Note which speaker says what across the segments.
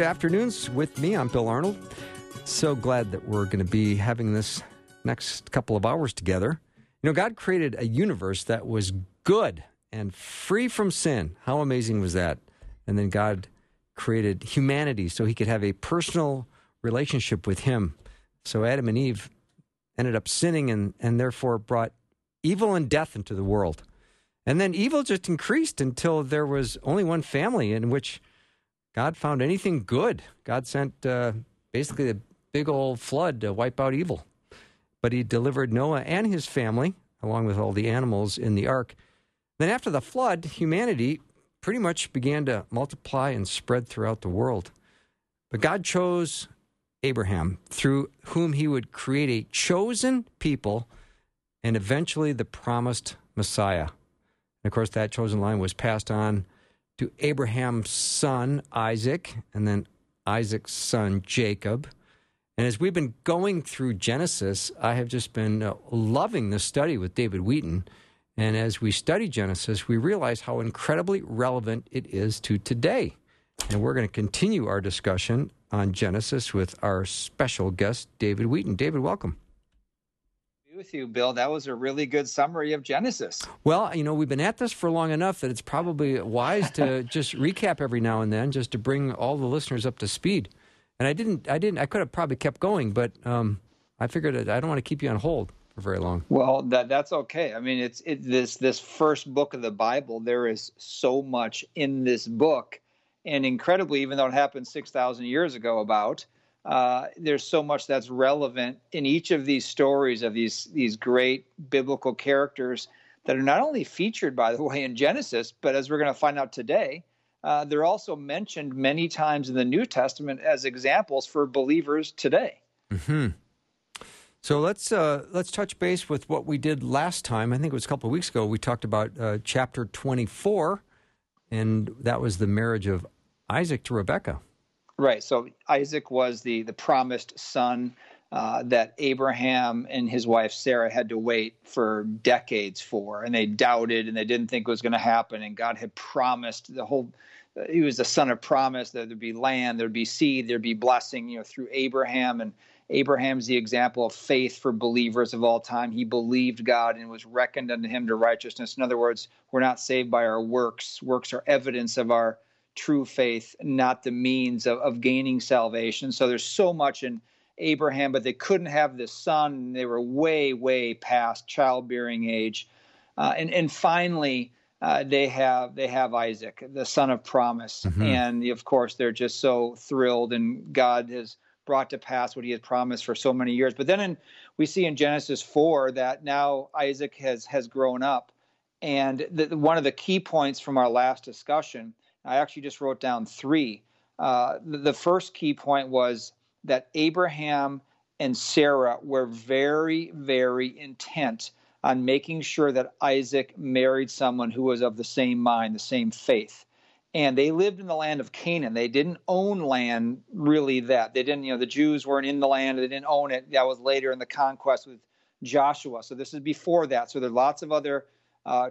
Speaker 1: To Afternoons with me. I'm Bill Arnold. So glad that we're going to be having this next couple of hours together. You know, God created a universe that was good and free from sin. How amazing was that? And then God created humanity so he could have a personal relationship with him. So Adam and Eve ended up sinning and, and therefore brought evil and death into the world. And then evil just increased until there was only one family in which God found anything good. God sent uh, basically a big old flood to wipe out evil. But he delivered Noah and his family, along with all the animals in the ark. Then, after the flood, humanity pretty much began to multiply and spread throughout the world. But God chose Abraham, through whom he would create a chosen people and eventually the promised Messiah. And of course, that chosen line was passed on to Abraham's son, Isaac, and then Isaac's son, Jacob. And as we've been going through Genesis, I have just been uh, loving this study with David Wheaton. And as we study Genesis, we realize how incredibly relevant it is to today. And we're going to continue our discussion on Genesis with our special guest, David Wheaton. David, welcome
Speaker 2: with you, Bill. That was a really good summary of Genesis.
Speaker 1: Well, you know, we've been at this for long enough that it's probably wise to just recap every now and then, just to bring all the listeners up to speed. And I didn't, I didn't, I could have probably kept going, but um, I figured I don't want to keep you on hold for very long.
Speaker 2: Well, that that's okay. I mean, it's it, this this first book of the Bible. There is so much in this book, and incredibly, even though it happened six thousand years ago, about uh, there's so much that's relevant in each of these stories of these these great biblical characters that are not only featured, by the way, in Genesis, but as we're going to find out today, uh, they're also mentioned many times in the New Testament as examples for believers today.
Speaker 1: Hmm. So let's uh, let's touch base with what we did last time. I think it was a couple of weeks ago. We talked about uh, chapter 24, and that was the marriage of Isaac to Rebekah.
Speaker 2: Right. So Isaac was the the promised son uh, that Abraham and his wife Sarah had to wait for decades for, and they doubted and they didn't think it was going to happen. And God had promised the whole. Uh, he was the son of promise that there'd be land, there'd be seed, there'd be blessing. You know, through Abraham, and Abraham's the example of faith for believers of all time. He believed God and was reckoned unto him to righteousness. In other words, we're not saved by our works. Works are evidence of our true faith, not the means of, of gaining salvation. So there's so much in Abraham, but they couldn't have the son. They were way, way past childbearing age. Uh, and, and finally, uh, they have they have Isaac, the son of promise, mm-hmm. and of course they're just so thrilled, and God has brought to pass what He has promised for so many years. But then in, we see in Genesis four that now Isaac has has grown up, and the, one of the key points from our last discussion I actually just wrote down three. Uh, the first key point was that Abraham and Sarah were very, very intent on making sure that Isaac married someone who was of the same mind, the same faith. And they lived in the land of Canaan. They didn't own land really that. They didn't, you know, the Jews weren't in the land, they didn't own it. That was later in the conquest with Joshua. So this is before that. So there are lots of other uh,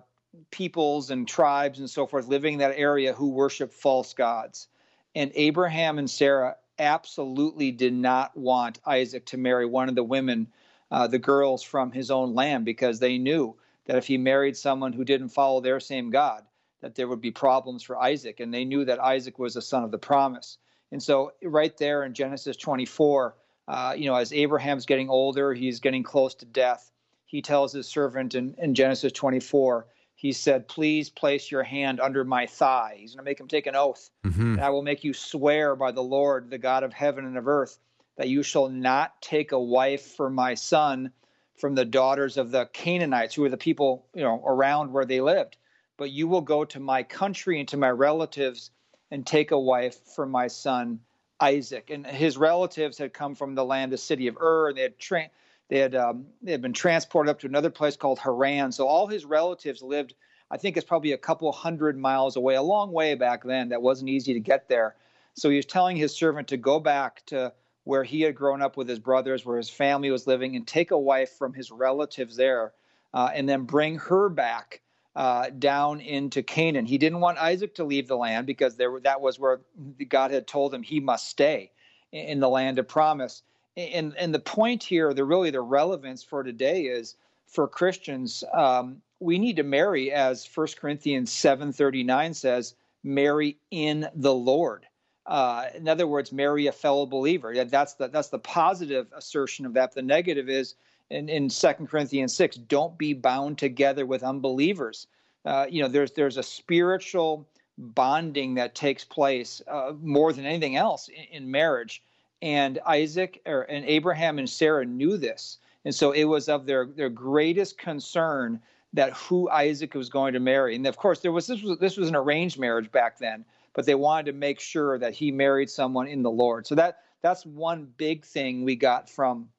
Speaker 2: peoples and tribes and so forth living in that area who worship false gods. And Abraham and Sarah absolutely did not want Isaac to marry one of the women, uh, the girls from his own land, because they knew that if he married someone who didn't follow their same God, that there would be problems for Isaac. And they knew that Isaac was a son of the promise. And so, right there in Genesis 24, uh, you know, as Abraham's getting older, he's getting close to death. He tells his servant in, in Genesis 24, he said, Please place your hand under my thigh. He's going to make him take an oath. Mm-hmm. I will make you swear by the Lord, the God of heaven and of earth, that you shall not take a wife for my son from the daughters of the Canaanites, who were the people you know around where they lived. But you will go to my country and to my relatives, and take a wife for my son Isaac. And his relatives had come from the land, the city of Ur, and they had tra- they had um, they had been transported up to another place called Haran. So all his relatives lived. I think it's probably a couple hundred miles away, a long way back then. That wasn't easy to get there. So he was telling his servant to go back to where he had grown up with his brothers, where his family was living, and take a wife from his relatives there, uh, and then bring her back uh, down into Canaan. He didn't want Isaac to leave the land because there, that was where God had told him he must stay in the land of promise. And, and the point here, the really the relevance for today is for Christians, um, we need to marry, as 1 Corinthians 7.39 says, marry in the Lord. Uh, in other words, marry a fellow believer. That's the, that's the positive assertion of that. The negative is in, in 2 Corinthians 6, don't be bound together with unbelievers. Uh, you know, there's there's a spiritual bonding that takes place uh, more than anything else in, in, marriage. And Isaac or, and Abraham and Sarah knew this, and so it was of their their greatest concern that who Isaac was going to marry. And of course, there was this was this was an arranged marriage back then, but they wanted to make sure that he married someone in the Lord. So that that's one big thing we got from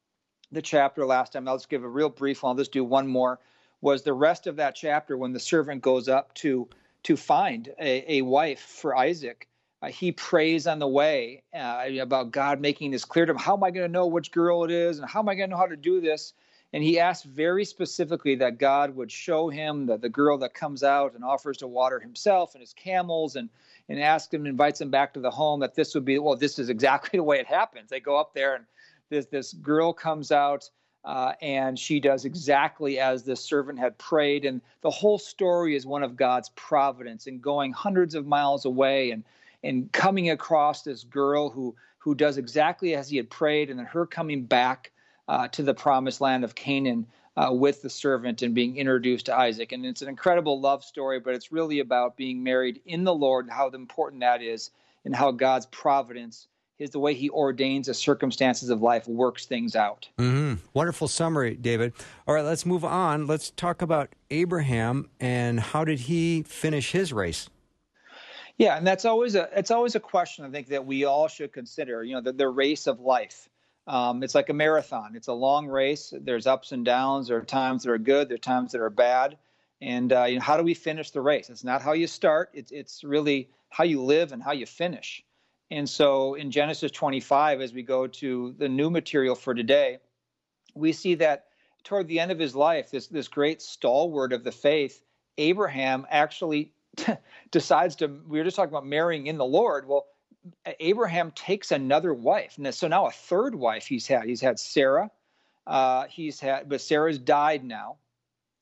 Speaker 2: the chapter last time. I'll just give a real brief one. I'll just do one more. Was the rest of that chapter when the servant goes up to to find a, a wife for Isaac? Uh, he prays on the way uh, about God making this clear to him. How am I going to know which girl it is, and how am I going to know how to do this? And he asks very specifically that God would show him that the girl that comes out and offers to water himself and his camels, and and asks him, invites him back to the home. That this would be well, this is exactly the way it happens. They go up there and this this girl comes out uh, and she does exactly as the servant had prayed and the whole story is one of god's providence and going hundreds of miles away and and coming across this girl who who does exactly as he had prayed and then her coming back uh, to the promised land of canaan uh, with the servant and being introduced to isaac and it's an incredible love story but it's really about being married in the lord and how important that is and how god's providence is the way he ordains the circumstances of life works things out.
Speaker 1: Mm-hmm. Wonderful summary, David. All right, let's move on. Let's talk about Abraham and how did he finish his race?
Speaker 2: Yeah, and that's always a it's always a question I think that we all should consider. You know, the, the race of life. Um, it's like a marathon. It's a long race. There's ups and downs. There are times that are good. There are times that are bad. And uh, you know, how do we finish the race? It's not how you start. It's it's really how you live and how you finish. And so in Genesis 25, as we go to the new material for today, we see that toward the end of his life, this, this great stalwart of the faith, Abraham actually decides to, we were just talking about marrying in the Lord. Well, Abraham takes another wife. And so now a third wife he's had. He's had Sarah. Uh, he's had, but Sarah's died now.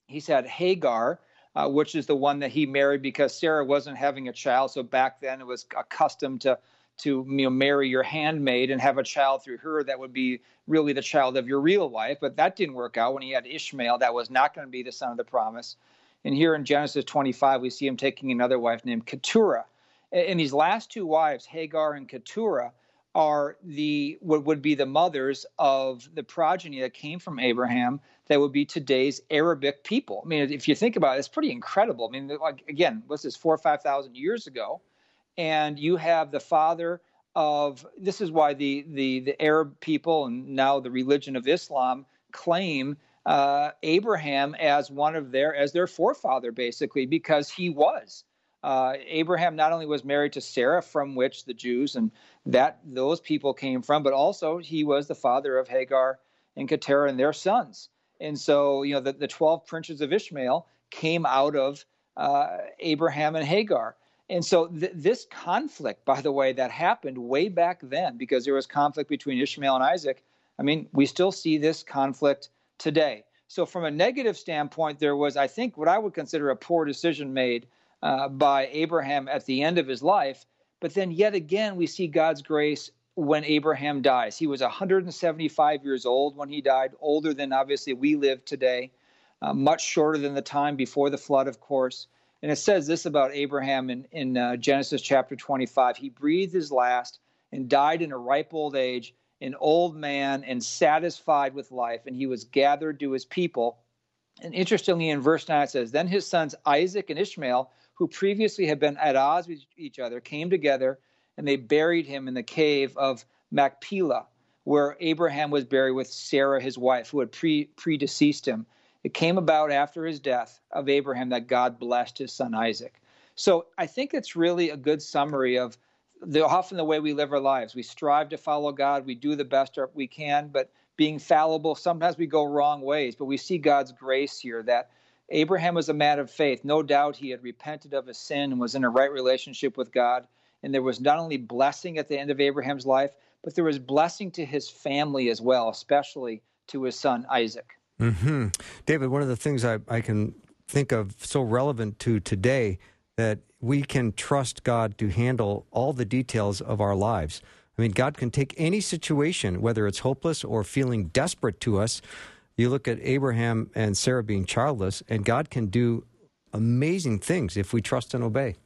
Speaker 2: He's had Hagar, uh, which is the one that he married because Sarah wasn't having a child. So back then it was accustomed to to you know marry your handmaid and have a child through her that would be really the child of your real wife but that didn't work out when he had ishmael that was not going to be the son of the promise and here in genesis 25 we see him taking another wife named keturah. And these last two wives hagar and keturah are the what would be the mothers of the progeny that came from abraham that would be today's arabic people. I mean if you think about it it's pretty incredible. I mean like again what's this four or five thousand years ago? And you have the father of this is why the the the Arab people and now the religion of Islam claim uh, Abraham as one of their as their forefather basically because he was uh, Abraham not only was married to Sarah from which the Jews and that those people came from but also he was the father of Hagar and Keturah and their sons and so you know the, the 12 princes of Ishmael came out of uh, Abraham and Hagar and so th- this conflict, by the way, that happened way back then because there was conflict between Ishmael and Isaac. I mean, we still see this conflict today. So, from a negative standpoint, there was, I think, what I would consider a poor decision made uh, by Abraham at the end of his life. But then, yet again, we see God's grace when Abraham dies. He was 175 years old when he died, older than obviously we live today, uh, much shorter than the time before the flood, of course. And it says this about Abraham in, in uh, Genesis chapter 25. He breathed his last and died in a ripe old age, an old man and satisfied with life, and he was gathered to his people. And interestingly, in verse 9, it says, Then his sons Isaac and Ishmael, who previously had been at odds with each other came together and they buried him in the cave of Machpelah, where Abraham was buried with Sarah, his wife, who had pre predeceased him. It came about after his death of Abraham that God blessed his son Isaac. So I think it's really a good summary of the, often the way we live our lives. We strive to follow God, we do the best we can, but being fallible, sometimes we go wrong ways. But we see God's grace here that Abraham was a man of faith. No doubt he had repented of his sin and was in a right relationship with God. And there was not only blessing at the end of Abraham's life, but there was blessing to his family as well, especially to his son Isaac.
Speaker 1: Mm-hmm. David, one of the things I, I can think of so relevant to today that we can trust God to handle all the details of our lives. I mean, God can take any situation, whether it's hopeless or feeling desperate to us. You look at Abraham and Sarah being childless, and God can do amazing things if we trust and obey.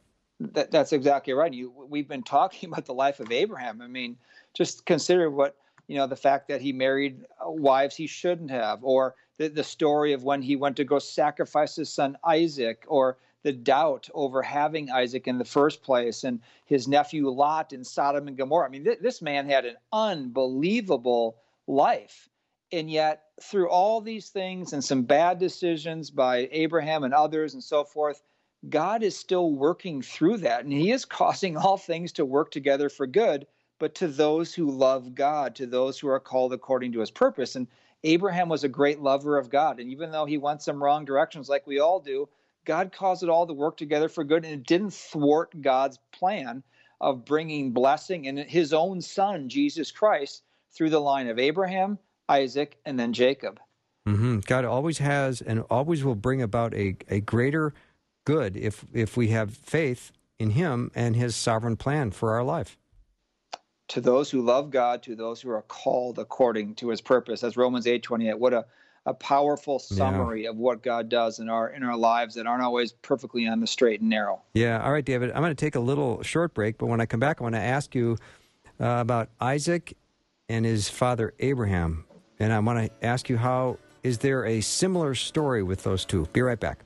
Speaker 2: That, that's exactly right. You, we've been talking about the life of Abraham. I mean, just consider what you know the fact that he married uh, wives he shouldn't have, or the, the story of when he went to go sacrifice his son Isaac, or the doubt over having Isaac in the first place, and his nephew Lot in Sodom and Gomorrah. I mean, th- this man had an unbelievable life. And yet, through all these things and some bad decisions by Abraham and others and so forth, God is still working through that. And He is causing all things to work together for good, but to those who love God, to those who are called according to His purpose. And Abraham was a great lover of God. And even though he went some wrong directions, like we all do, God caused it all to work together for good, and it didn't thwart God's plan of bringing blessing in his own son, Jesus Christ, through the line of Abraham, Isaac, and then Jacob.
Speaker 1: Mm-hmm. God always has and always will bring about a, a greater good if, if we have faith in him and his sovereign plan for our life.
Speaker 2: To those who love God, to those who are called according to his purpose. As Romans 8 28, what a a powerful summary yeah. of what God does in our in our lives that aren't always perfectly on the straight and narrow.
Speaker 1: Yeah. All right, David. I'm going to take a little short break, but when I come back, I want to ask you uh, about Isaac and his father Abraham, and I want to ask you how is there a similar story with those two? Be right back.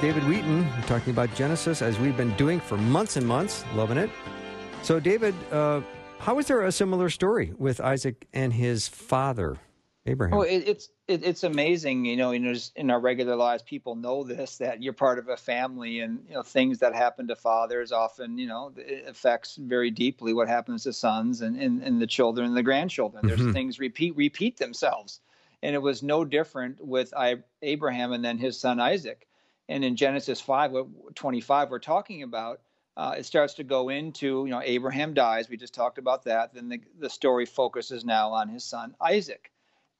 Speaker 1: With David Wheaton. We're talking about Genesis as we've been doing for months and months. Loving it. So, David, uh, how is there a similar story with Isaac and his father, Abraham?
Speaker 2: Oh, it, it's it, it's amazing. You know, in, in our regular lives, people know this that you're part of a family, and you know things that happen to fathers often, you know, affects very deeply what happens to sons and and, and the children and the grandchildren. There's mm-hmm. things repeat repeat themselves, and it was no different with Abraham and then his son Isaac and in Genesis 5, 25, we're talking about, uh, it starts to go into, you know, Abraham dies. We just talked about that. Then the, the story focuses now on his son Isaac.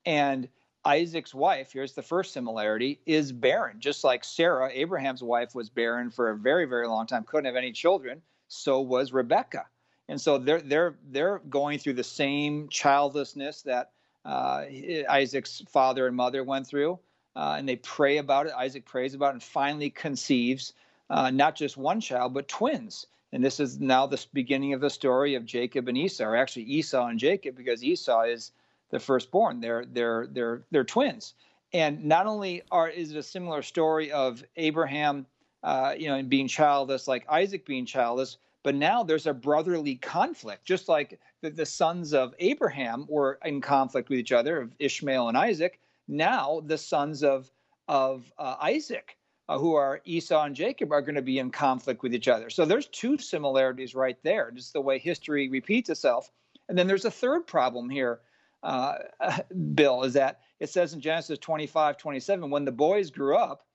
Speaker 2: And Isaac's wife, here's the first similarity, is barren. Just like Sarah, Abraham's wife, was barren for a very, very long time, couldn't have any children. So was Rebekah. And so they're they're they're going through the same childlessness that uh, Isaac's father and mother went through uh, and they pray about it. Isaac prays about it and finally conceives uh, not just one child, but twins. And this is now the beginning of the story of Jacob and Esau, or actually Esau and Jacob, because Esau is the firstborn. They're they're they're they're twins. And not only are is it a similar story of Abraham, uh, you know, being childless, like Isaac being childless, but now there's a brotherly conflict, just like the, the sons of Abraham were in conflict with each other, of Ishmael and Isaac now the sons of of uh, Isaac, uh, who are Esau and Jacob, are going to be in conflict with each other. So there's two similarities right there, just the way history repeats itself. And then there's a third problem here, uh, Bill, is that it says in Genesis 25, 27, when the boys grew up,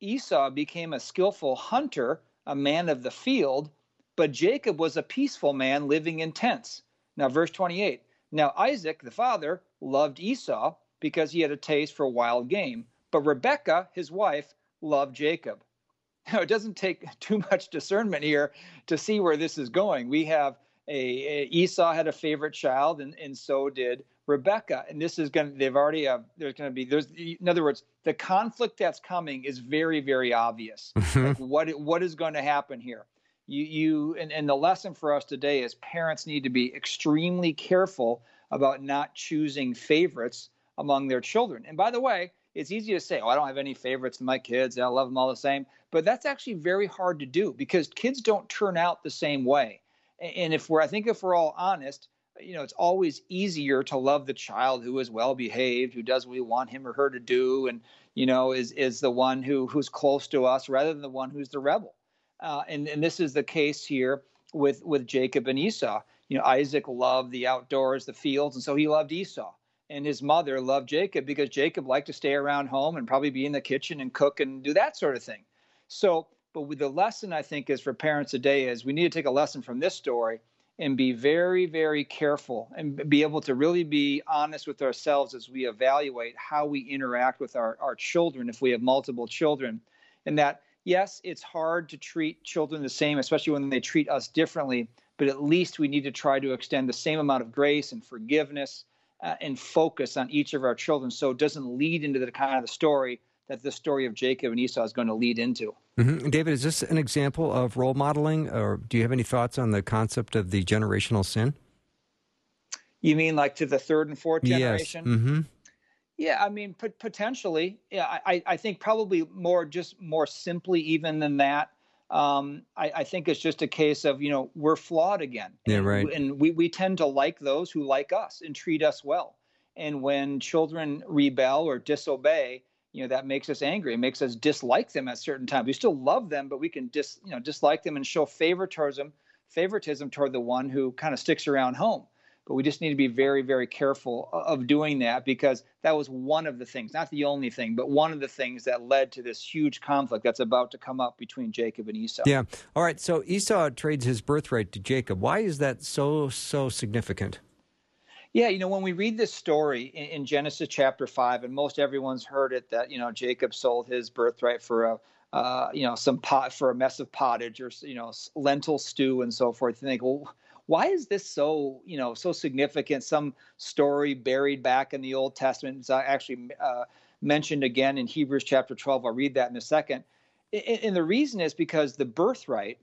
Speaker 2: Esau became a skillful hunter, a man of the field, but Jacob was a peaceful man living in tents. Now, verse 28. Now, Isaac, the father, loved Esau because he had a taste for wild game. But Rebekah, his wife, loved Jacob. Now, it doesn't take too much discernment here to see where this is going. We have a, a Esau had a favorite child, and, and so did Rebekah, and this is going to, they've already, uh, there's going to be, there's, in other words, the conflict that's coming is very, very obvious. Like what, what is going to happen here? You, you, and, and the lesson for us today is parents need to be extremely careful about not choosing favorites among their children. And by the way, it's easy to say, oh, I don't have any favorites in my kids. I love them all the same. But that's actually very hard to do because kids don't turn out the same way. And if we're, I think if we're all honest, you know, it's always easier to love the child who is well behaved, who does what we want him or her to do, and you know, is is the one who who's close to us, rather than the one who's the rebel. Uh, and and this is the case here with with Jacob and Esau. You know, Isaac loved the outdoors, the fields, and so he loved Esau. And his mother loved Jacob because Jacob liked to stay around home and probably be in the kitchen and cook and do that sort of thing. So, but the lesson I think is for parents today is we need to take a lesson from this story and be very, very careful and be able to really be honest with ourselves as we evaluate how we interact with our, our children if we have multiple children. And that, yes, it's hard to treat children the same, especially when they treat us differently, but at least we need to try to extend the same amount of grace and forgiveness uh, and focus on each of our children so it doesn't lead into the kind of the story that the story of Jacob and Esau is going to lead into.
Speaker 1: Mm-hmm. David, is this an example of role modeling, or do you have any thoughts on the concept of the generational sin?
Speaker 2: You mean like to the third and fourth generation?
Speaker 1: Yes. Mm-hmm.
Speaker 2: Yeah, I mean p- potentially. Yeah, I, I think probably more just more simply even than that. Um, I, I, think it's just a case of you know we're flawed again.
Speaker 1: Yeah, right.
Speaker 2: And we we tend to like those who like us and treat us well. And when children rebel or disobey, you know that makes us angry it makes us dislike them at certain times we still love them but we can dis you know dislike them and show favoritism favoritism toward the one who kind of sticks around home but we just need to be very very careful of doing that because that was one of the things not the only thing but one of the things that led to this huge conflict that's about to come up between jacob and esau.
Speaker 1: Yeah. All right. So esau trades his birthright to jacob. Why is that so so significant?
Speaker 2: Yeah, you know, when we read this story in, in, Genesis chapter five, and most everyone's heard it that you know Jacob sold his birthright for a uh, you know some pot for a mess of pottage or you know lentil stew and so forth. You think, well, why is this so you know so significant? Some story buried back in the Old Testament is actually uh, mentioned again in Hebrews chapter twelve. I'll read that in a second. And the reason is because the birthright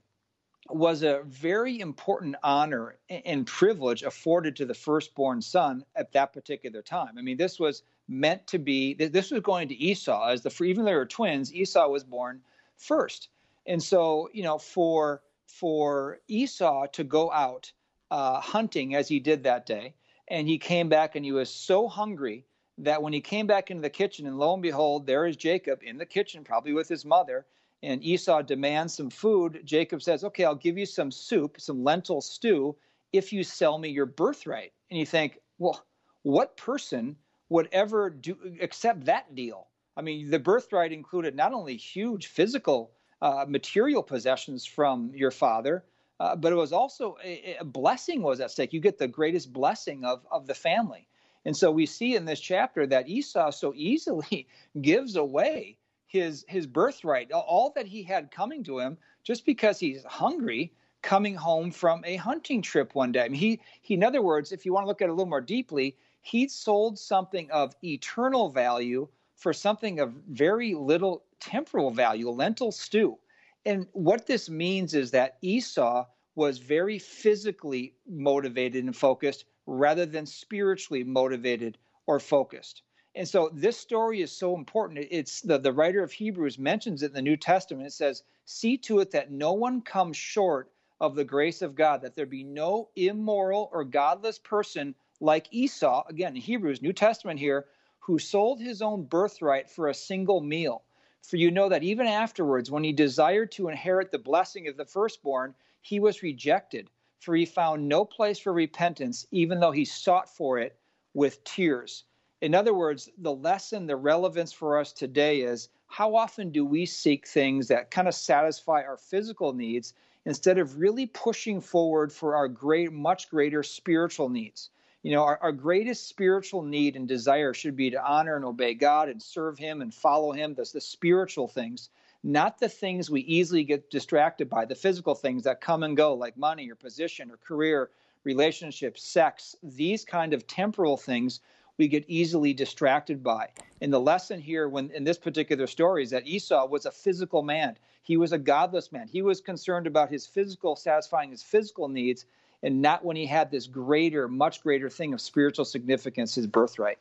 Speaker 2: was a very important honor and privilege afforded to the firstborn son at that particular time. I mean, this was meant to be, this was going to Esau as the, even though they were twins, Esau was born first. And so, you know, for, for Esau to go out uh, hunting as he did that day, and he came back and he was so hungry that when he came back into the kitchen, and lo and behold, there is Jacob in the kitchen, probably with his mother, and Esau demands some food, Jacob says, Okay, I'll give you some soup, some lentil stew, if you sell me your birthright. And you think, Well, what person would ever do accept that deal? I mean, the birthright included not only huge physical, uh, material possessions from your father, uh, but it was also a, a, blessing was at stake. You get the greatest blessing of, of the family. And so we see in this chapter that Esau so easily gives away his his birthright, all that he had coming to him, just because he's hungry, coming home from a hunting trip one day. I mean, he he, in other words, if you want to look at it a little more deeply, he sold something of eternal value for something of very little temporal value, lentil stew. And what this means is that Esau was very physically motivated and focused rather than spiritually motivated or focused. And so this story is so important. It's the, the writer of Hebrews mentions it in the New Testament. It says, See to it that no one comes short of the grace of God, that there be no immoral or godless person like Esau, again, Hebrews, New Testament here, who sold his own birthright for a single meal. For you know that even afterwards, when he desired to inherit the blessing of the firstborn, he was rejected, for he found no place for repentance, even though he sought for it with tears. In other words, the lesson, the relevance for us today is how often do we seek things that kind of satisfy our physical needs instead of really pushing forward for our great, much greater spiritual needs? You know, our, our greatest spiritual need and desire should be to honor and obey God and serve Him and follow Him, the, the spiritual things, not the things we easily get distracted by, the physical things that come and go, like money or position or career relationships, sex, these kind of temporal things we get easily distracted by. And the lesson here when in this particular story is that Esau was a physical man. He was a godless man. He was concerned about his physical satisfying his physical needs and not when he had this greater, much greater thing of spiritual significance, his birthright.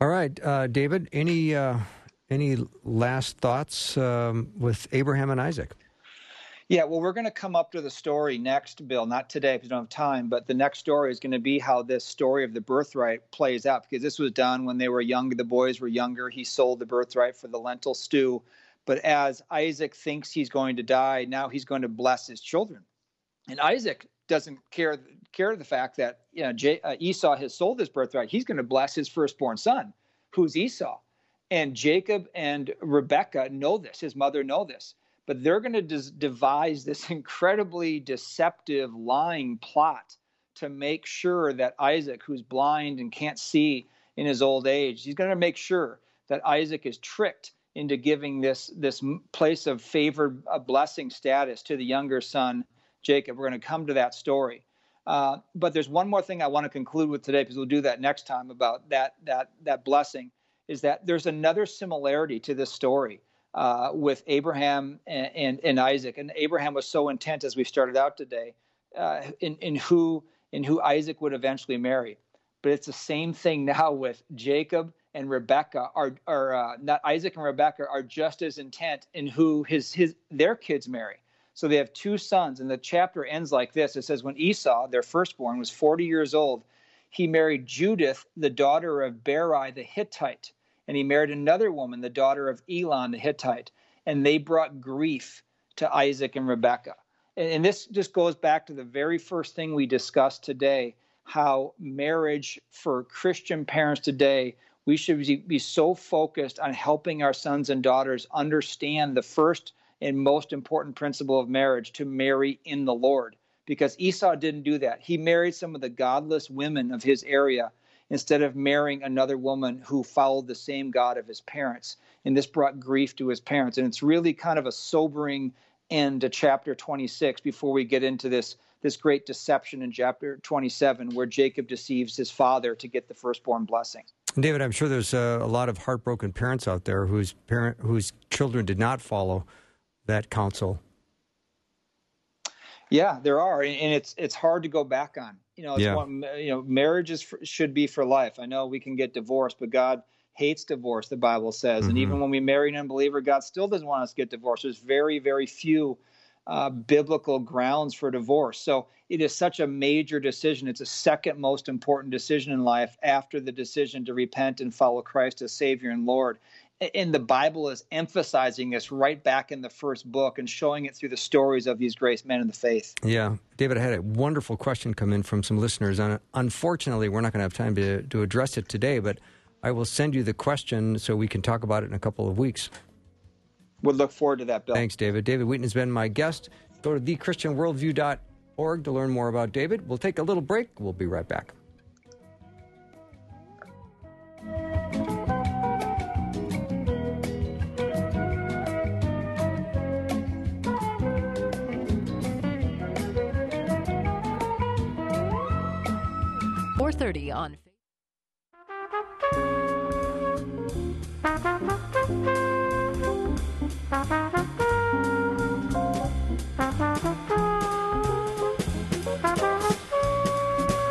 Speaker 1: All right, uh, David. Any uh, any last thoughts um, with Abraham and Isaac?
Speaker 2: Yeah, well, we're going to come up to the story next, Bill. Not today because we don't have time, but the next story is going to be how this story of the birthright plays out because this was done when they were younger. The boys were younger. He sold the birthright for the lentil stew. But as Isaac thinks he's going to die, now he's going to bless his children. And Isaac doesn't care care the fact that you know J, uh, Esau has sold his birthright. He's going to bless his firstborn son, who's Esau, and Jacob and Rebekah know this. His mother know this, but they're going to des- devise this incredibly deceptive, lying plot to make sure that Isaac, who's blind and can't see in his old age, he's going to make sure that Isaac is tricked into giving this this place of favored uh, blessing status to the younger son Jacob. We're going to come to that story. Uh, but there's one more thing I want to conclude with today because we'll do that next time about that that that blessing. Is that there's another similarity to this story uh, with Abraham and, and, and, Isaac, and Abraham was so intent as we started out today uh, in in who in who Isaac would eventually marry. But it's the same thing now with Jacob and Rebekah are are uh, not Isaac and Rebekah are just as intent in who his his their kids marry. So they have two sons, and the chapter ends like this. It says, When Esau, their firstborn, was 40 years old, he married Judith, the daughter of Beeri the Hittite, and he married another woman, the daughter of Elon the Hittite, and they brought grief to Isaac and Rebekah. And this just goes back to the very first thing we discussed today how marriage for Christian parents today, we should be so focused on helping our sons and daughters understand the first and most important principle of marriage to marry in the Lord. Because Esau didn't do that. He married some of the godless women of his area instead of marrying another woman who followed the same God of his parents. And this brought grief to his parents. And it's really kind of a sobering end to chapter 26 before we get into this this great deception in chapter 27 where Jacob deceives his father to get the firstborn blessing.
Speaker 1: David, I'm sure there's a, a lot of heartbroken parents out there whose parent whose children did not follow that counsel?
Speaker 2: Yeah, there are, and it's it's hard to go back on. You know, yeah. one, you know, marriages for, should be for life. I know we can get divorced, but God hates divorce. The Bible says, mm-hmm. and even when we marry an unbeliever, God still doesn't want us to get divorced. There's very, very few uh, biblical grounds for divorce. So it is such a major decision. It's a second most important decision in life after the decision to repent and follow Christ as Savior and Lord and the Bible is emphasizing this right back in the first book and showing it through the stories of these great men in the faith.
Speaker 1: Yeah. David, I had a wonderful question come in from some listeners. And unfortunately, we're not going to have time to, to address it today, but I will send you the question so we can talk about it in a couple of weeks.
Speaker 2: Would look forward to that, Bill.
Speaker 1: Thanks, David. David Wheaton has been my guest. Go to thechristianworldview.org to learn more about David. We'll take a little break. We'll be right back.
Speaker 3: On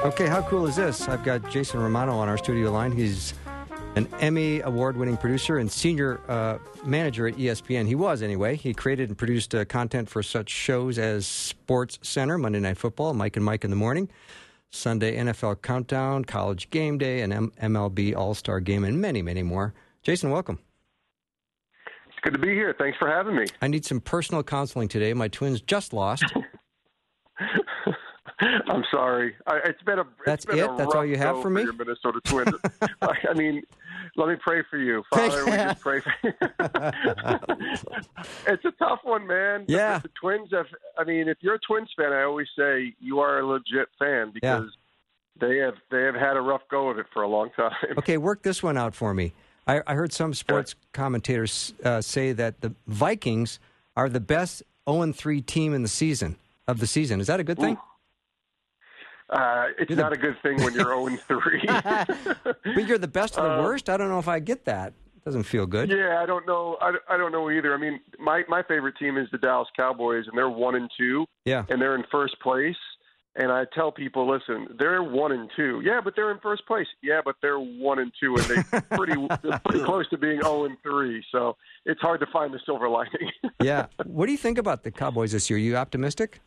Speaker 1: Okay, how cool is this? I've got Jason Romano on our studio line. He's an Emmy award winning producer and senior uh, manager at ESPN. He was, anyway. He created and produced uh, content for such shows as Sports Center, Monday Night Football, Mike and Mike in the Morning. Sunday NFL Countdown, College Game Day, and M- MLB All Star Game, and many, many more. Jason, welcome.
Speaker 4: It's good to be here. Thanks for having me.
Speaker 1: I need some personal counseling today. My twins just lost.
Speaker 4: I'm sorry. I, it's been a.
Speaker 1: That's
Speaker 4: been
Speaker 1: it.
Speaker 4: A
Speaker 1: That's all you have
Speaker 4: for
Speaker 1: me.
Speaker 4: Minnesota Twins. I mean, let me pray for you, Father. we just pray for you. it's a tough one, man.
Speaker 1: Yeah.
Speaker 4: The, the, Twins have. I mean, if you're a Twins fan, I always say you are a legit fan because yeah. they have they have had a rough go of it for a long time.
Speaker 1: Okay, work this one out for me. I, I heard some sports commentators uh, say that the Vikings are the best 0 3 team in the season of the season. Is that a good thing? Ooh.
Speaker 4: Uh, it's
Speaker 1: You're the-
Speaker 4: not a good thing when you're 0 and 3.
Speaker 1: but you're the best of the
Speaker 4: Uh,
Speaker 1: worst. I don't know if I get that. Doesn't feel good.
Speaker 4: Yeah, I don't know. I, I don't know either. I mean, my my favorite team is the Dallas Cowboys, and they're one and two,
Speaker 1: Yeah.
Speaker 4: and they're in first place. And I tell people, listen, they're one and two. Yeah, but they're in first place. Yeah, but they're one and two, and they pretty they're pretty close to being zero and three. So it's hard to find the silver lining.
Speaker 1: yeah. What do you think about the Cowboys this year? Are you optimistic?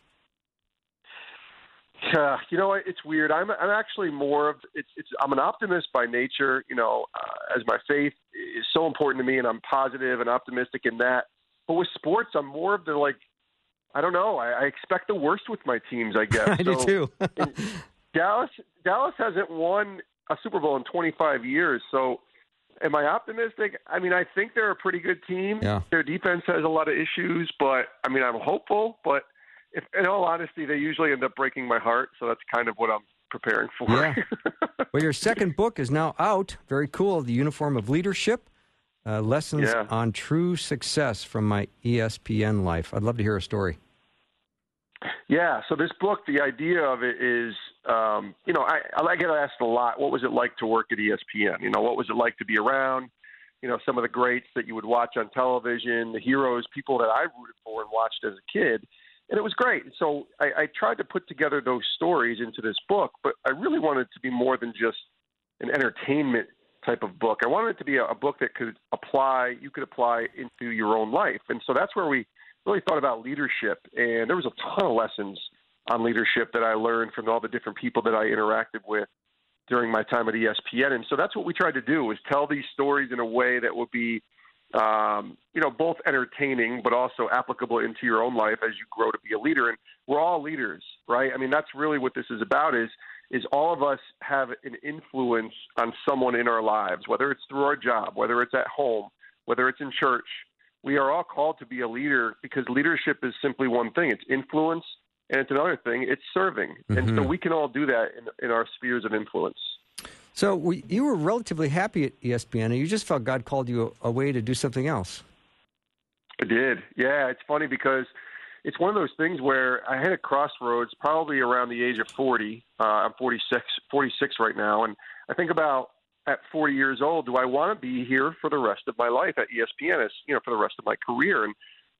Speaker 4: Yeah, you know? It's weird. I'm I'm actually more of it's it's I'm an optimist by nature. You know, uh, as my faith is so important to me, and I'm positive and optimistic in that. But with sports, I'm more of the like, I don't know. I, I expect the worst with my teams. I guess.
Speaker 1: I do too.
Speaker 4: Dallas Dallas hasn't won a Super Bowl in 25 years. So, am I optimistic? I mean, I think they're a pretty good team.
Speaker 1: Yeah.
Speaker 4: Their defense has a lot of issues, but I mean, I'm hopeful. But if, in all honesty, they usually end up breaking my heart. So that's kind of what I'm preparing for.
Speaker 1: Yeah. well, your second book is now out. Very cool. The Uniform of Leadership uh, Lessons
Speaker 4: Yeah.
Speaker 1: on True Success from My ESPN Life. I'd love to hear a story.
Speaker 4: Yeah. So this book, the idea of it is, um, you know, I, I get asked a lot, what was it like to work at ESPN? You know, what was it like to be around? You know, some of the greats that you would watch on television, the heroes, people that I rooted for and watched as a kid. And it was great. So I, I tried to put together those stories into this book, but I really wanted it to be more than just an entertainment type of book. I wanted it to be a, a book that could apply, you could apply into your own life. And so that's where we really thought about leadership. And there was a ton of lessons on leadership that I learned from all the different people that I interacted with during my time at ESPN. And so that's what we tried to do was tell these stories in a way that would be, um, you know, both entertaining but also applicable into your own life as you grow to be a leader. And we're all leaders, right? I mean, that's really what this is about. Is is all of us have an influence on someone in our lives, whether it's through our job, whether it's at home, whether it's in church. We are all called to be a leader because leadership is simply one thing. It's influence, and it's another thing. It's serving, and so
Speaker 1: Mhm.
Speaker 4: we can all do that in, in our spheres of influence.
Speaker 1: So we, you were relatively happy at ESPN, and you just felt God called you away to do something else.
Speaker 4: I did. Yeah, it's funny because it's one of those things where I hit a crossroads probably around the age of 40. Uh, I'm 46, 46 right now, and I think about at 40 years old, do I want to be here for the rest of my life at ESPN as, you know, for the rest of my career? And,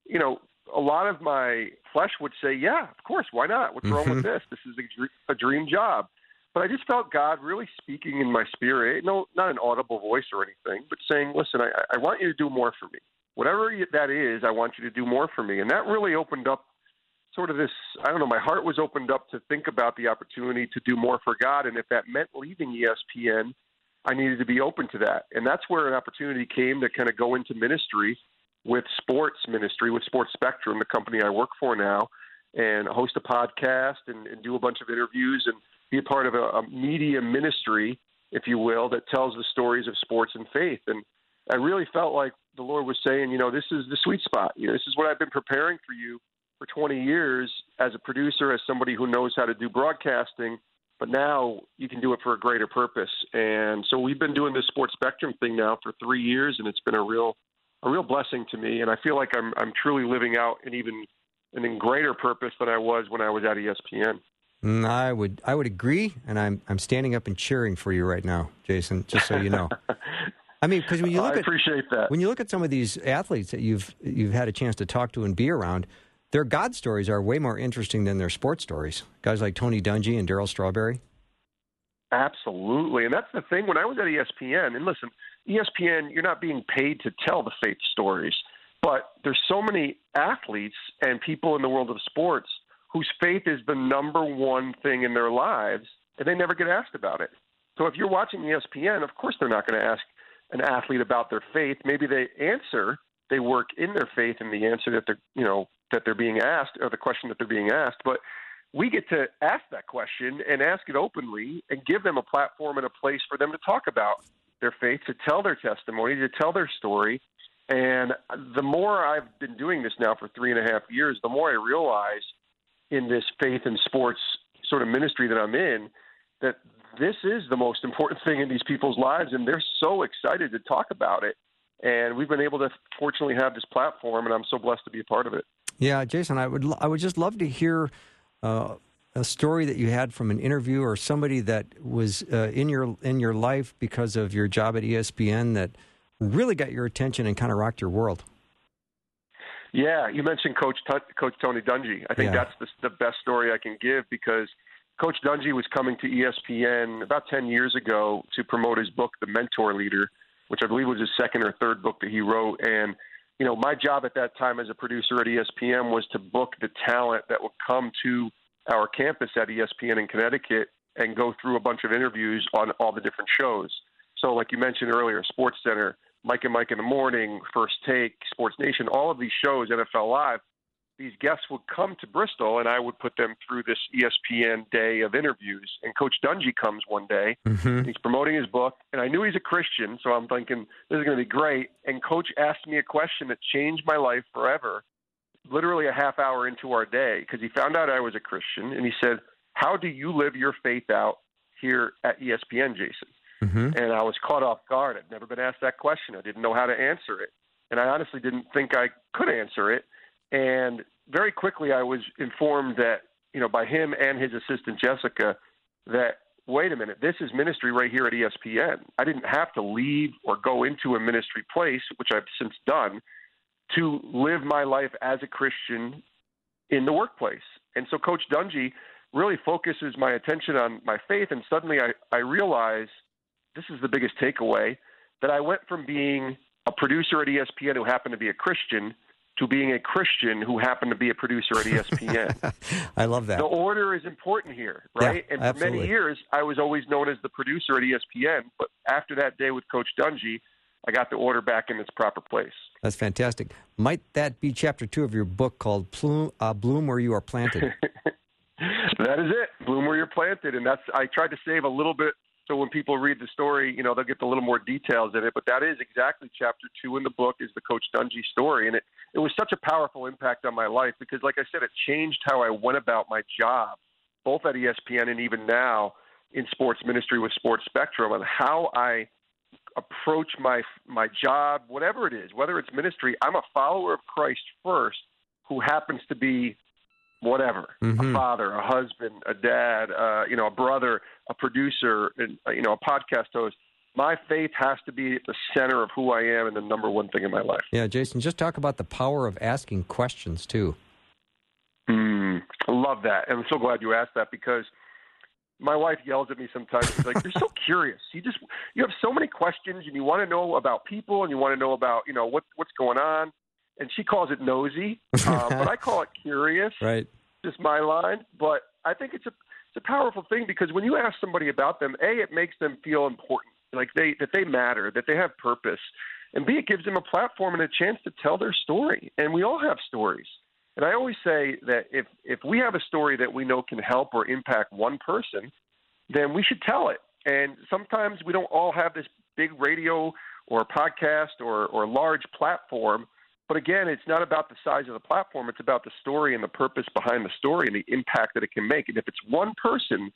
Speaker 4: you know, a lot of my flesh would say, yeah, of course, why not? What's wrong with this? This is a, a dream job. But I just felt God really speaking in my spirit, no, not an audible voice or anything, but saying, listen, I, I want you to do more for me. Whatever that is, I want you to do more for me. And that really opened up sort of this, I don't know, my heart was opened up to think about the opportunity to do more for God. And if that meant leaving ESPN, I needed to be open to that. And that's where an opportunity came to kind of go into ministry with sports ministry, with Sports Spectrum, the company I work for now, and host a podcast and, and do a bunch of interviews and be a part of a, a media ministry, if you will, that tells the stories of sports and faith. And I really felt like the Lord was saying, you know, this is the sweet spot. You know, this is what I've been preparing for you for 20 years as a producer, as somebody who knows how to do broadcasting. But now you can do it for a greater purpose. And so we've been doing this sports spectrum thing now for three years, and it's been a real, a real blessing to me. And I feel like I'm, I'm truly living out an even, an even greater purpose than I was when I was at ESPN.
Speaker 1: Mm, I would, I would agree, and I'm, I'm standing up and cheering for you right now, Jason. Just so you know. I mean, because when you look
Speaker 4: I
Speaker 1: at
Speaker 4: appreciate that.
Speaker 1: when you look at some of these athletes that you've you've had a chance to talk to and be around, their God stories are way more interesting than their sports stories. Guys like Tony Dungy and Darryl Strawberry.
Speaker 4: Absolutely. And that's the thing. When I was at ESPN, and listen, ESPN, you're not being paid to tell the faith stories, but there's so many athletes and people in the world of sports whose faith is the number one thing in their lives, and they never get asked about it. So if you're watching ESPN, of course they're not going to ask an athlete about their faith. Maybe they answer, they work in their faith and the answer that they're, you know, that they're being asked or the question that they're being asked, but we get to ask that question and ask it openly and give them a platform and a place for them to talk about their faith, to tell their testimony, to tell their story. And the more I've been doing this now for three and a half years, the more I realize in this faith and sports sort of ministry that I'm in that this is the most important thing in these people's lives, and they're so excited to talk about it. And we've been able to fortunately have this platform, and I'm so blessed to be a part of it.
Speaker 1: Yeah, Jason, I would I would just love to hear uh, a story that you had from an interview or somebody that was uh, in your in your life because of your job at ESPN that really got your attention and kind of rocked your world?
Speaker 4: Yeah, you mentioned Coach T- Coach Tony Dungy. I think yeah. that's the, the best story I can give because Coach Dungy was coming to ESPN about 10 years ago to promote his book, The Mentor Leader, which I believe was his second or third book that he wrote. And, you know, my job at that time as a producer at ESPN was to book the talent that would come to our campus at ESPN in Connecticut and go through a bunch of interviews on all the different shows. So, like you mentioned earlier, Sports Center, Mike and Mike in the Morning, First Take, Sports Nation, all of these shows, NFL Live, these guests would come to Bristol and I would put them through this ESPN day of interviews. And Coach Dungy comes one day. Mm-hmm. He's promoting his book, and I knew he's a Christian, so I'm thinking this is going to be great. And Coach asked me a question that changed my life forever, literally a half hour into our day, because he found out I was a Christian, and he said, "How do you live your faith out here at ESPN, Jason?" Mm-hmm. And I was caught off guard. I'd never been asked that question. I didn't know how to answer it, and I honestly didn't think I could answer it. And very quickly, I was informed that, you know, by him and his assistant Jessica, that wait a minute, this is ministry right here at ESPN. I didn't have to leave or go into a ministry place, which I've since done, to live my life as a Christian in the workplace. And so Coach Dungy really focuses my attention on my faith, and suddenly I, I realize this is the biggest takeaway that I went from being a producer at ESPN who happened to be a Christian to being a Christian who happened to be a producer at ESPN.
Speaker 1: I love that.
Speaker 4: The order is important here, right?
Speaker 1: Yeah,
Speaker 4: and for
Speaker 1: absolutely.
Speaker 4: many years, I was always known as the producer at ESPN. But after that day with Coach Dungy, I got the order back in its proper place.
Speaker 1: That's fantastic. Might that be chapter two of your book called Bloom, uh, Bloom Where You Are Planted?
Speaker 4: that is it. Bloom Where You're Planted. And that's I tried to save a little bit so when people read the story, you know, they'll get a little more details in it. But that is exactly chapter two in the book is the Coach Dungy story. And it, it was such a powerful impact on my life because, like I said, it changed how I went about my job, both at ESPN and even now in sports ministry with Sports Spectrum, and how I approach my my job, whatever it is, whether it's ministry. I'm a follower of Christ first, who happens to be whatever mm-hmm. a father a husband a dad uh, you know a brother a producer and uh, you know a podcast host. My faith has to be at the center of who i am and the number one thing in my life.
Speaker 1: Yeah jason just talk about the power of asking questions too.
Speaker 4: Mm, i love that. And i'm so glad you asked that because my wife yells at me sometimes. She's like you're so curious. You just you have so many questions and you want to know about people and you want to know about you know what what's going on and she calls it nosy, um, but I call it curious.
Speaker 1: Right.
Speaker 4: Just my line, but I think it's a it's a powerful thing because when you ask somebody about them, a it makes them feel important, like they that they matter, that they have purpose, and b it gives them a platform and a chance to tell their story. And we all have stories. And I always say that if if we have a story that we know can help or impact one person, then we should tell it. And sometimes we don't all have this big radio or podcast or or large platform but again, it's not about the size of the platform. It's about the story and the purpose behind the story and the impact that it can make. And if it's one person,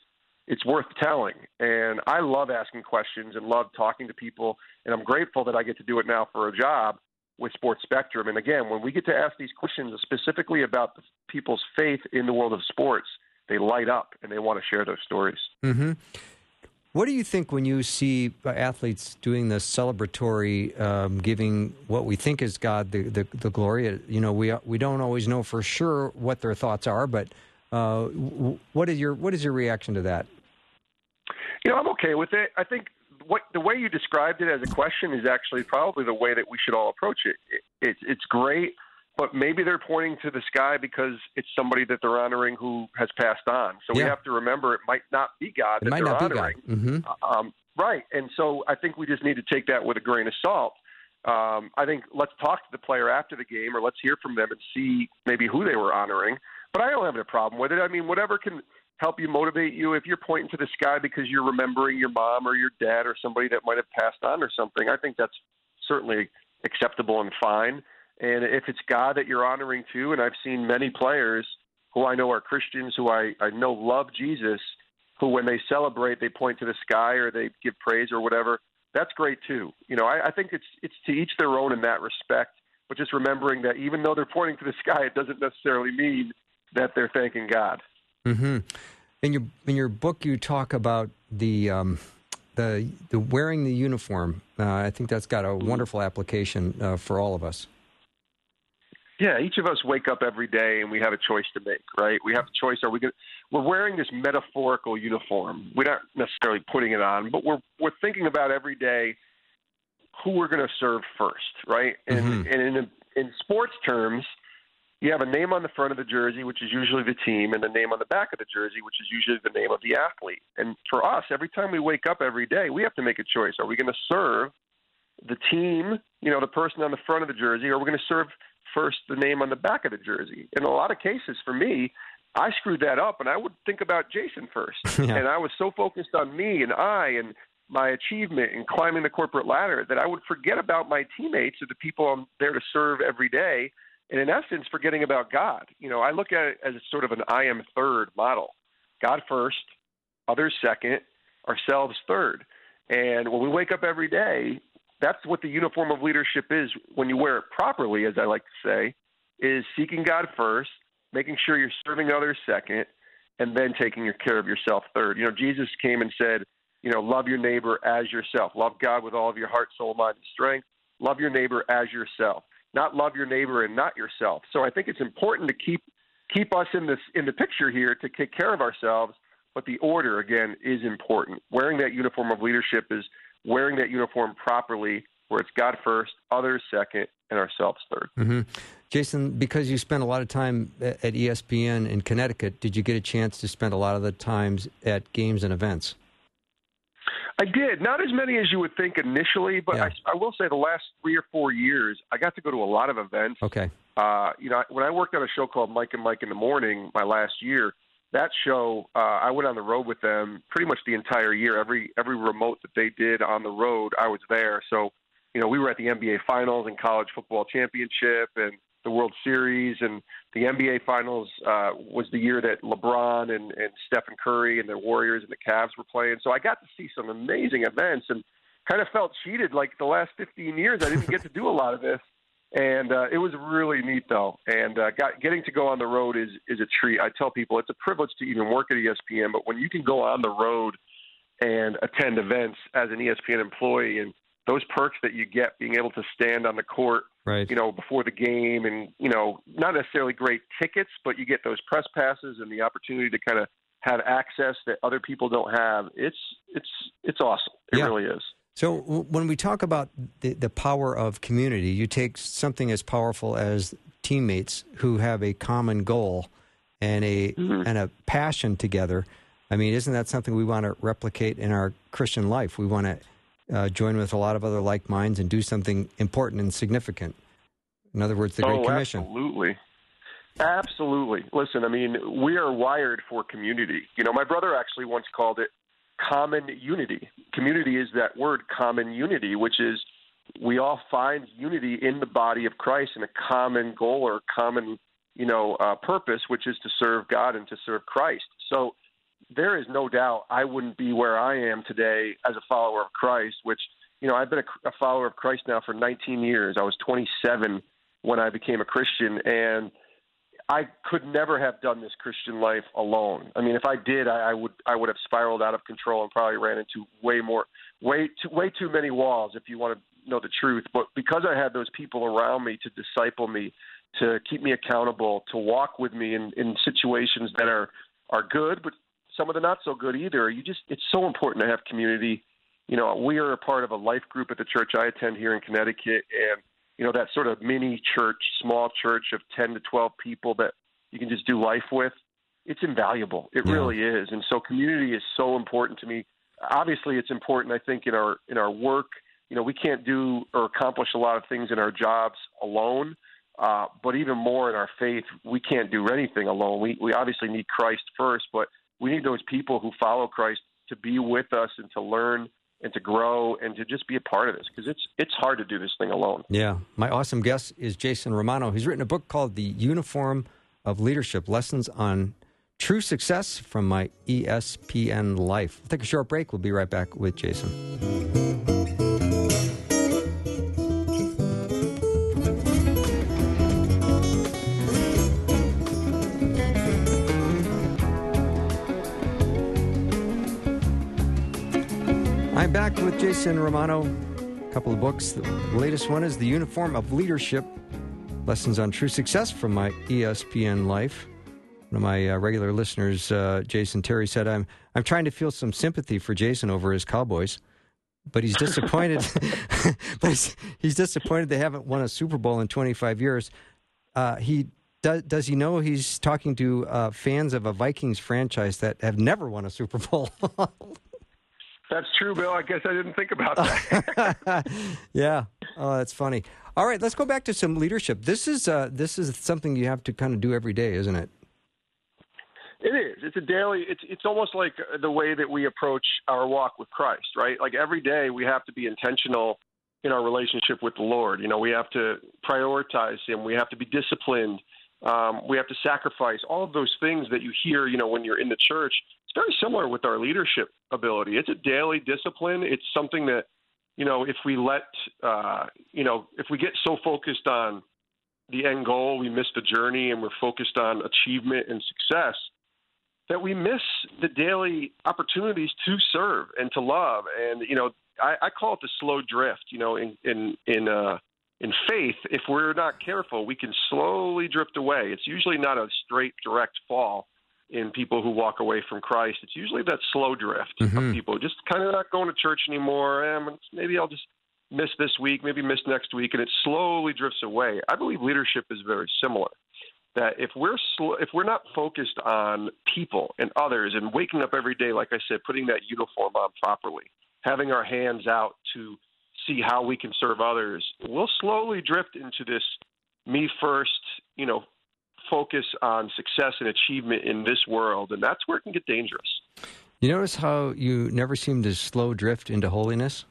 Speaker 4: it's worth telling. And I love asking questions and love talking to people. And I'm grateful that I get to do it now for a job with Sports Spectrum. And again, when we get to ask these questions specifically about people's faith in the world of sports, they light up and they want to share those stories.
Speaker 1: Mm-hmm. What do you think when you see athletes doing the celebratory, um, giving what we think is God the, the, the, glory? You know, we we don't always know for sure what their thoughts are, but uh, what is your what is your reaction to that?
Speaker 4: You know, I'm okay with it. I think what the way you described it as a question is actually probably the way that we should all approach it. it, it it's great but maybe they're pointing to the sky because it's somebody that they're honoring who has passed on. So
Speaker 1: yeah.
Speaker 4: we have to remember it might not be God
Speaker 1: it
Speaker 4: that
Speaker 1: might
Speaker 4: they're
Speaker 1: not
Speaker 4: honoring.
Speaker 1: Be God. Mm-hmm.
Speaker 4: Um, right. And so I think we just need to take that with a grain of salt. Um, I think let's talk to the player after the game or let's hear from them and see maybe who they were honoring. But I don't have a problem with it. I mean, whatever can help you motivate you. If you're pointing to the sky because you're remembering your mom or your dad or somebody that might have passed on or something, I think that's certainly acceptable and fine. And if it's God that you're honoring too, and I've seen many players who I know are Christians, who I, I know love Jesus, who when they celebrate, they point to the sky or they give praise or whatever. That's great too. You know, I, I think it's it's to each their own in that respect. But just remembering that even though they're pointing to the sky, it doesn't necessarily mean that they're thanking God.
Speaker 1: Mm-hmm. In your in your book, you talk about the um, the the wearing the uniform. Uh, I think that's got a
Speaker 4: Mm-hmm.
Speaker 1: wonderful application uh, for all of us.
Speaker 4: Yeah, each of us wake up every day and we have a choice to make, right? We have a choice. Are we going? We're wearing this metaphorical uniform. We're not necessarily putting it on, but we're we're thinking about every day who we're going to serve first, right? And
Speaker 1: Mhm.
Speaker 4: and in in sports terms, you have a name on the front of the jersey, which is usually the team, and a name on the back of the jersey, which is usually the name of the athlete. And for us, every time we wake up every day, we have to make a choice. Are we going to serve the team, you know, the person on the front of the jersey, or are we're going to serve first the name on the back of the jersey. In a lot of cases, for me, I screwed that up, and I would think about Jason first.
Speaker 1: Yeah.
Speaker 4: And I was so focused on me and I and my achievement and climbing the corporate ladder that I would forget about my teammates or the people I'm there to serve every day. And in essence, forgetting about God. You know, I look at it as sort of an I am third model God first, others second, ourselves third. And when we wake up every day, that's what the uniform of leadership is when you wear it properly, as I like to say, is seeking God first, making sure you're serving others second, and then taking care of yourself third. You know, Jesus came and said, you know, love your neighbor as yourself. Love God with all of your heart, soul, mind, and strength. Love your neighbor as yourself. Not love your neighbor and not yourself. So I think it's important to keep keep us in this in the picture here to take care of ourselves, but the order again is important. Wearing that uniform of leadership is wearing that uniform properly, where it's God first, others second, and ourselves 3rd
Speaker 1: hmm Jason, because you spent a lot of time at ESPN in Connecticut, did you get a chance to spend a lot of the times at games and events?
Speaker 4: I did. Not as many as you would think initially, but
Speaker 1: Yeah.
Speaker 4: I, I will say the last three or four years, I got to go to a lot of events.
Speaker 1: Okay.
Speaker 4: Uh, you know, when I worked on a show called Mike and Mike in the Morning, my last year, that show, uh, I went on the road with them pretty much the entire year. Every every remote that they did on the road, I was there. So, you know, we were at the NBA Finals and College Football Championship and the World Series, and the NBA Finals uh, was the year that LeBron and, and Stephen Curry and the Warriors and the Cavs were playing. So I got to see some amazing events and kind of felt cheated. Like the last 15 years, I didn't get to do a lot of this and uh, it was really neat though. And uh, got, getting to go on the road is is a treat. I tell people it's a privilege to even work at ESPN, but when you can go on the road and attend events as an ESPN employee, and those perks that you get, being able to stand on the court,
Speaker 1: Right.
Speaker 4: you know, before the game, and you know, not necessarily great tickets, but you get those press passes and the opportunity to kind of have access that other people don't have. It's it's it's awesome. It
Speaker 1: Yeah.
Speaker 4: really is.
Speaker 1: So when we talk about the, the power of community, you take something as powerful as teammates who have a common goal and a
Speaker 4: Mhm.
Speaker 1: and a passion together. I mean, isn't that something we want to replicate in our Christian life? We want to uh, join with a lot of other like minds and do something important and significant. In other words, the Great
Speaker 4: oh,
Speaker 1: Commission.
Speaker 4: Absolutely. Absolutely. Listen, I mean, we are wired for community. You know, my brother actually once called it common unity. Community is that word, common unity, which is we all find unity in the body of Christ and a common goal or common, you know, uh, purpose, which is to serve God and to serve Christ. So there is no doubt I wouldn't be where I am today as a follower of Christ, which, you know, I've been a, a follower of Christ now for 19 years. I was 27 when I became a Christian, and I could never have done this Christian life alone. I mean, if I did, I, I would I would have spiraled out of control and probably ran into way more, way too, way too many walls. If you want to know the truth, but because I had those people around me to disciple me, to keep me accountable, to walk with me in, in situations that are are good, but some of the not so good either. You just it's so important to have community. You know, we are a part of a life group at the church I attend here in Connecticut, and you know that sort of mini church, small church of ten to twelve people that you can just do life with. It's invaluable. It
Speaker 1: Yeah.
Speaker 4: really is, and so community is so important to me. Obviously, it's important. I think in our in our work, you know, we can't do or accomplish a lot of things in our jobs alone. Uh, but even more in our faith, we can't do anything alone. We we obviously need Christ first, but we need those people who follow Christ to be with us and to learn and to grow and to just be a part of this because it's it's hard to do this thing alone.
Speaker 1: Yeah. My awesome guest is Jason Romano. He's written a book called The Uniform of Leadership Lessons on True Success from My ESPN Life. We'll take a short break. We'll be right back with Jason. Back with Jason Romano. A couple of books. The latest one is The Uniform of Leadership Lessons on True Success from My ESPN Life. One of my uh, regular listeners, uh, Jason Terry, said, I'm, I'm trying to feel some sympathy for Jason over his Cowboys but he's disappointed. but he's, he's, disappointed they haven't won a Super Bowl in 25 years. Uh, he does, does he know he's talking to uh, fans of a Vikings franchise that have never won a Super Bowl?
Speaker 4: that's true, Bill. I guess I didn't think about that.
Speaker 1: yeah, oh, that's funny. All right, let's go back to some leadership. This is uh, this is something you have to kind of do every day, isn't it?
Speaker 4: It is. It's a daily. It's it's almost like the way that we approach our walk with Christ, right? Like every day we have to be intentional in our relationship with the Lord. You know, we have to prioritize Him. We have to be disciplined. Um, we have to sacrifice all of those things that you hear, you know, when you're in the church. It's very similar with our leadership ability. It's a daily discipline. It's something that, you know, if we let, uh, you know, if we get so focused on the end goal, we miss the journey, and we're focused on achievement and success, that we miss the daily opportunities to serve and to love. And you know, I, I call it the slow drift. You know, in in in uh, in faith, if we're not careful, we can slowly drift away. It's usually not a straight, direct fall in people who walk away from Christ. It's usually that slow drift mm-hmm. of people just kind of not going to church anymore. Eh, maybe I'll just miss this week, maybe miss next week, and it slowly drifts away. I believe leadership is very similar. That if we're sl- if we're not focused on people and others and waking up every day, like I said, putting that uniform on properly, having our hands out to see how we can serve others, we'll slowly drift into this me first, you know, focus on success and achievement in this world, and that's where it can get dangerous.
Speaker 1: You notice how you never seem to slow drift into holiness?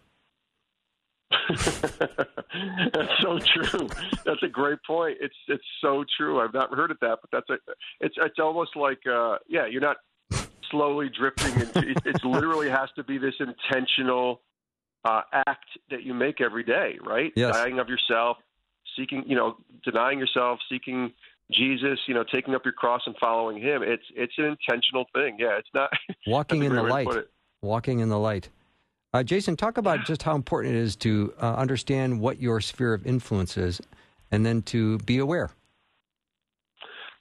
Speaker 4: that's so true. That's a great point. It's it's so true. I've not heard of that, but that's a it's it's almost like uh yeah, you're not slowly drifting into it, it literally has to be this intentional uh, act that you make every day, right?
Speaker 1: Yes.
Speaker 4: Dying of yourself, seeking, you know, denying yourself, seeking Jesus, you know, taking up your cross and following Him. It's it's an intentional thing. Yeah, it's not
Speaker 1: walking in the light. Walking in the light. Uh, Jason, talk about just how important it is to uh, understand what your sphere of influence is, and then to be aware.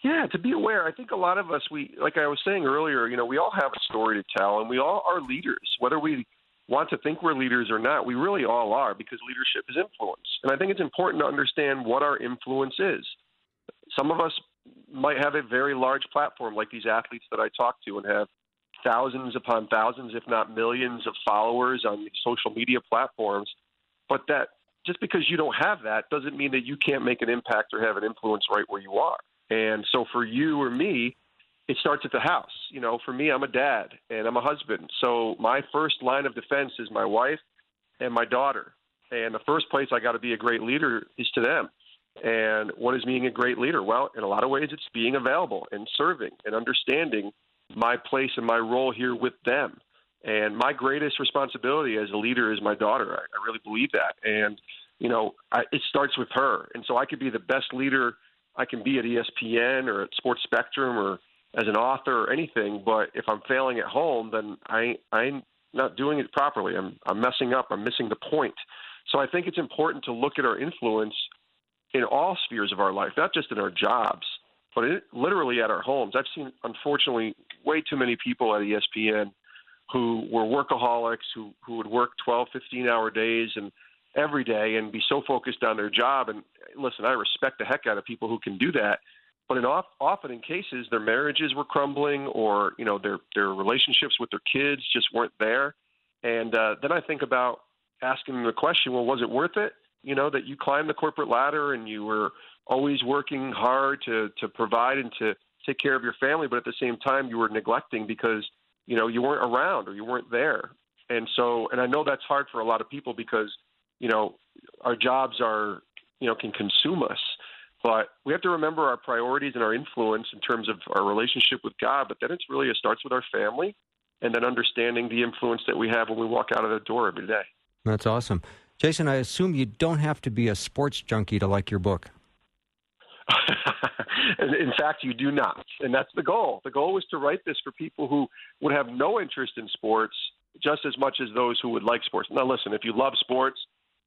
Speaker 4: Yeah, to be aware. I think a lot of us, we like I was saying earlier, you know, we all have a story to tell, and we all are leaders, whether we want to think we're leaders or not. We really all are because leadership is influence. And I think it's important to understand what our influence is. Some of us might have a very large platform like these athletes that I talk to and have thousands upon thousands, if not millions, of followers on social media platforms. But that just because you don't have that doesn't mean that you can't make an impact or have an influence right where you are. And so for you or me, it starts at the house. You know, for me, I'm a dad and I'm a husband. So my first line of defense is my wife and my daughter. And the first place I got to be a great leader is to them. And what is being a great leader? Well, in a lot of ways, it's being available and serving and understanding my place and my role here with them. And my greatest responsibility as a leader is my daughter. I, I really believe that. And, you know, I, it starts with her. And so I could be the best leader I can be at ESPN or at Sports Spectrum or as an author or anything. But if I'm failing at home, then I, I'm not doing it properly. I'm, I'm messing up. I'm missing the point. So I think it's important to look at our influence in all spheres of our life, not just in our jobs but it, literally at our homes. I've seen, unfortunately, way too many people at ESPN who were workaholics who who would work 12, 15 hour days and every day and be so focused on their job. And listen, I respect the heck out of people who can do that. But in off, often in cases, their marriages were crumbling, or you know their their relationships with their kids just weren't there. And uh, then I think about asking them the question: Well, was it worth it? You know that you climbed the corporate ladder and you were always working hard to to provide and to take care of your family, but at the same time you were neglecting because you know you weren't around or you weren't there. And so, and I know that's hard for a lot of people because you know our jobs are you know can consume us. But we have to remember our priorities and our influence in terms of our relationship with God. But then it's really it starts with our family, and then understanding the influence that we have when we walk out of the door every day.
Speaker 1: That's awesome, Jason. I assume you don't have to be a sports junkie to like your book.
Speaker 4: in fact, you do not. And that's the goal. The goal was to write this for people who would have no interest in sports just as much as those who would like sports. Now, listen, if you love sports,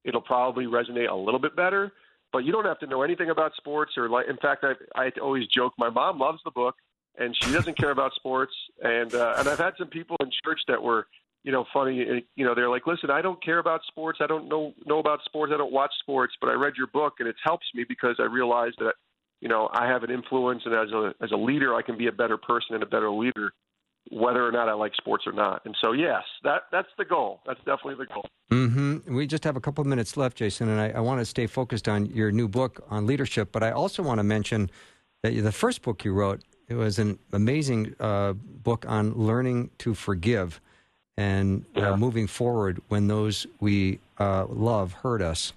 Speaker 4: it'll probably resonate a little bit better. But you don't have to know anything about sports, or like. In fact, I I always joke. My mom loves the book, and she doesn't care about sports. And uh, and I've had some people in church that were, you know, funny. You know, they're like, listen, I don't care about sports. I don't know know about sports. I don't watch sports. But I read your book, and it helps me because I realized that, you know, I have an influence, and as a as a leader, I can be a better person and a better leader whether or not I like sports or not. And so, yes, that that's the goal. That's definitely the goal.
Speaker 1: Mm-hmm. We just have a couple of minutes left, Jason, and I, I, want to stay focused on your new book on leadership. But I also want to mention that the first book you wrote it was an amazing uh, book on learning to forgive and uh, yeah. uh, moving forward when those we uh, love hurt us.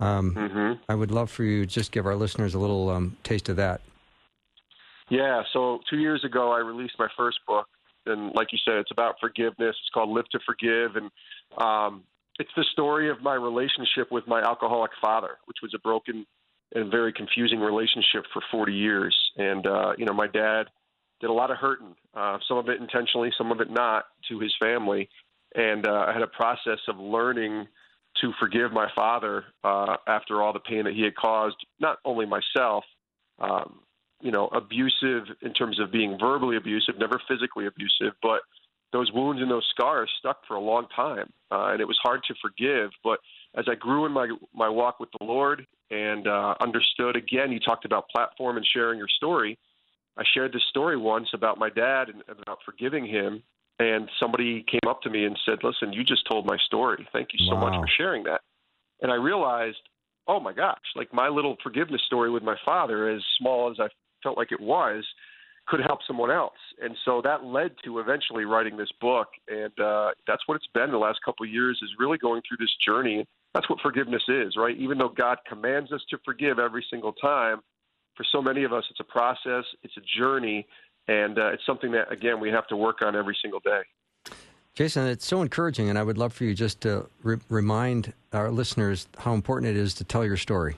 Speaker 1: Um, mm-hmm. I would love for you to just give our listeners a little um, taste of that.
Speaker 4: Yeah, so two years ago, I released my first book, and like you said, it's about forgiveness. It's called Live to Forgive, and um, it's the story of my relationship with my alcoholic father, which was a broken and very confusing relationship for 40 years. And uh, you know, my dad did a lot of hurting, uh, some of it intentionally, some of it not, to his family. And uh, I had a process of learning to forgive my father uh, after all the pain that he had caused, not only myself, um, you know, abusive in terms of being verbally abusive, never physically abusive, but those wounds and those scars stuck for a long time, uh, and it was hard to forgive. But as I grew in my my walk with the Lord and uh, understood, again, you talked about platform and sharing your story. I shared this story once about my dad and about forgiving him, and somebody came up to me and said, "Listen, you just told my story. Thank you so wow. much for sharing that." And I realized, oh my gosh, like my little forgiveness story with my father, as small as I felt like it was could help someone else. And so that led to eventually writing this book. And uh, that's what it's been the last couple of years is really going through this journey. That's what forgiveness is, right? Even though God commands us to forgive every single time, for so many of us, it's a process, it's a journey, and uh, it's something that, again, we have to work on every single day.
Speaker 1: Jason, it's so encouraging, and I would love for you just to re- remind our listeners how important it is to tell your story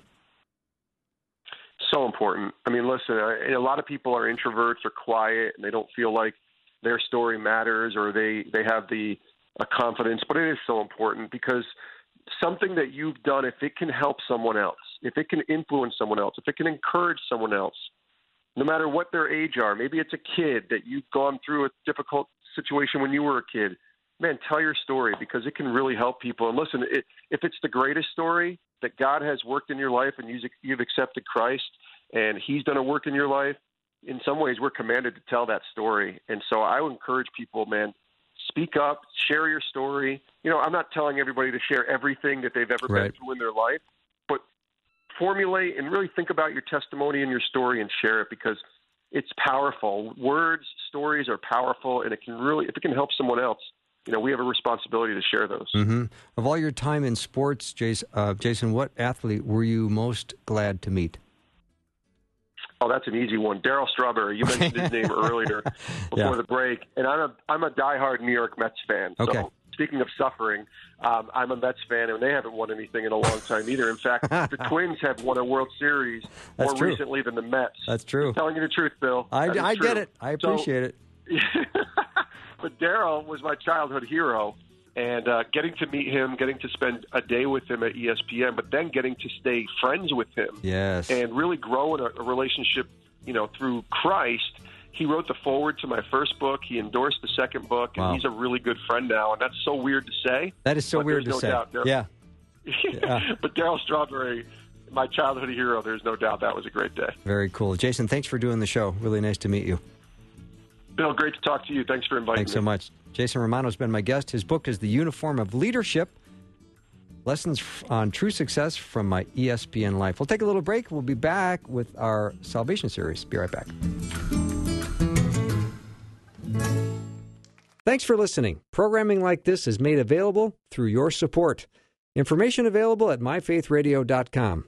Speaker 4: so important. I mean, listen, a lot of people are introverts or quiet, and they don't feel like their story matters or they they have the confidence. But it is so important because something that you've done, if it can help someone else, if it can influence someone else, if it can encourage someone else, no matter what their age are, maybe it's a kid that you've gone through a difficult situation when you were a kid. Man, tell your story because it can really help people. And listen, it, if it's the greatest story that God has worked in your life and you've accepted Christ, and he's done a work in your life, in some ways we're commanded to tell that story. And so I would encourage people, man, speak up, share your story. You know, I'm not telling everybody to share everything that they've ever right. been through in their life, but formulate and really think about your testimony and your story and share it because it's powerful. Words, stories are powerful, and it can really, if it can help someone else, you know, we have a responsibility to share those.
Speaker 1: Mm-hmm. Of all your time in sports, Jason, uh, Jason, what athlete were you most glad to meet?
Speaker 4: Oh, that's an easy one. Darryl Strawberry. You mentioned his name earlier before yeah. the break, and I'm a I'm a diehard New York Mets fan.
Speaker 1: Okay.
Speaker 4: Speaking of suffering, um, I'm a Mets fan, and they haven't won anything in a long time either. In fact, the Twins have won a World Series
Speaker 1: That's
Speaker 4: more
Speaker 1: true.
Speaker 4: recently than the Mets.
Speaker 1: That's true.
Speaker 4: I'm telling you the truth, Bill.
Speaker 1: I, I
Speaker 4: get
Speaker 1: it. I appreciate
Speaker 4: so, it. but Darryl was my childhood hero, and uh, getting to meet him, getting to spend a day with him at ESPN, but then getting to stay friends with him,
Speaker 1: yes,
Speaker 4: and really grow in a, a relationship, you know, through Christ. He wrote the foreword to my first book. He endorsed the second book, and he's a really good friend now. And that's so weird to say.
Speaker 1: That is so weird to
Speaker 4: no
Speaker 1: say.
Speaker 4: Doubt,
Speaker 1: yeah.
Speaker 4: yeah. but Darryl Strawberry, my childhood hero. There's no doubt that was a great day.
Speaker 1: Very cool, Jason. Thanks for doing the show. Really nice to meet you.
Speaker 4: Bill, great to talk to you. Thanks for inviting me.
Speaker 1: Thanks me. so much. Jason Romano has been my guest. His book is The Uniform of Leadership Lessons on True Success from My ESPN Life. We'll take a little break. We'll be back with our Salvation series. Be right back. Thanks for listening. Programming like this is made available through your support. Information available at myfaithradio.com.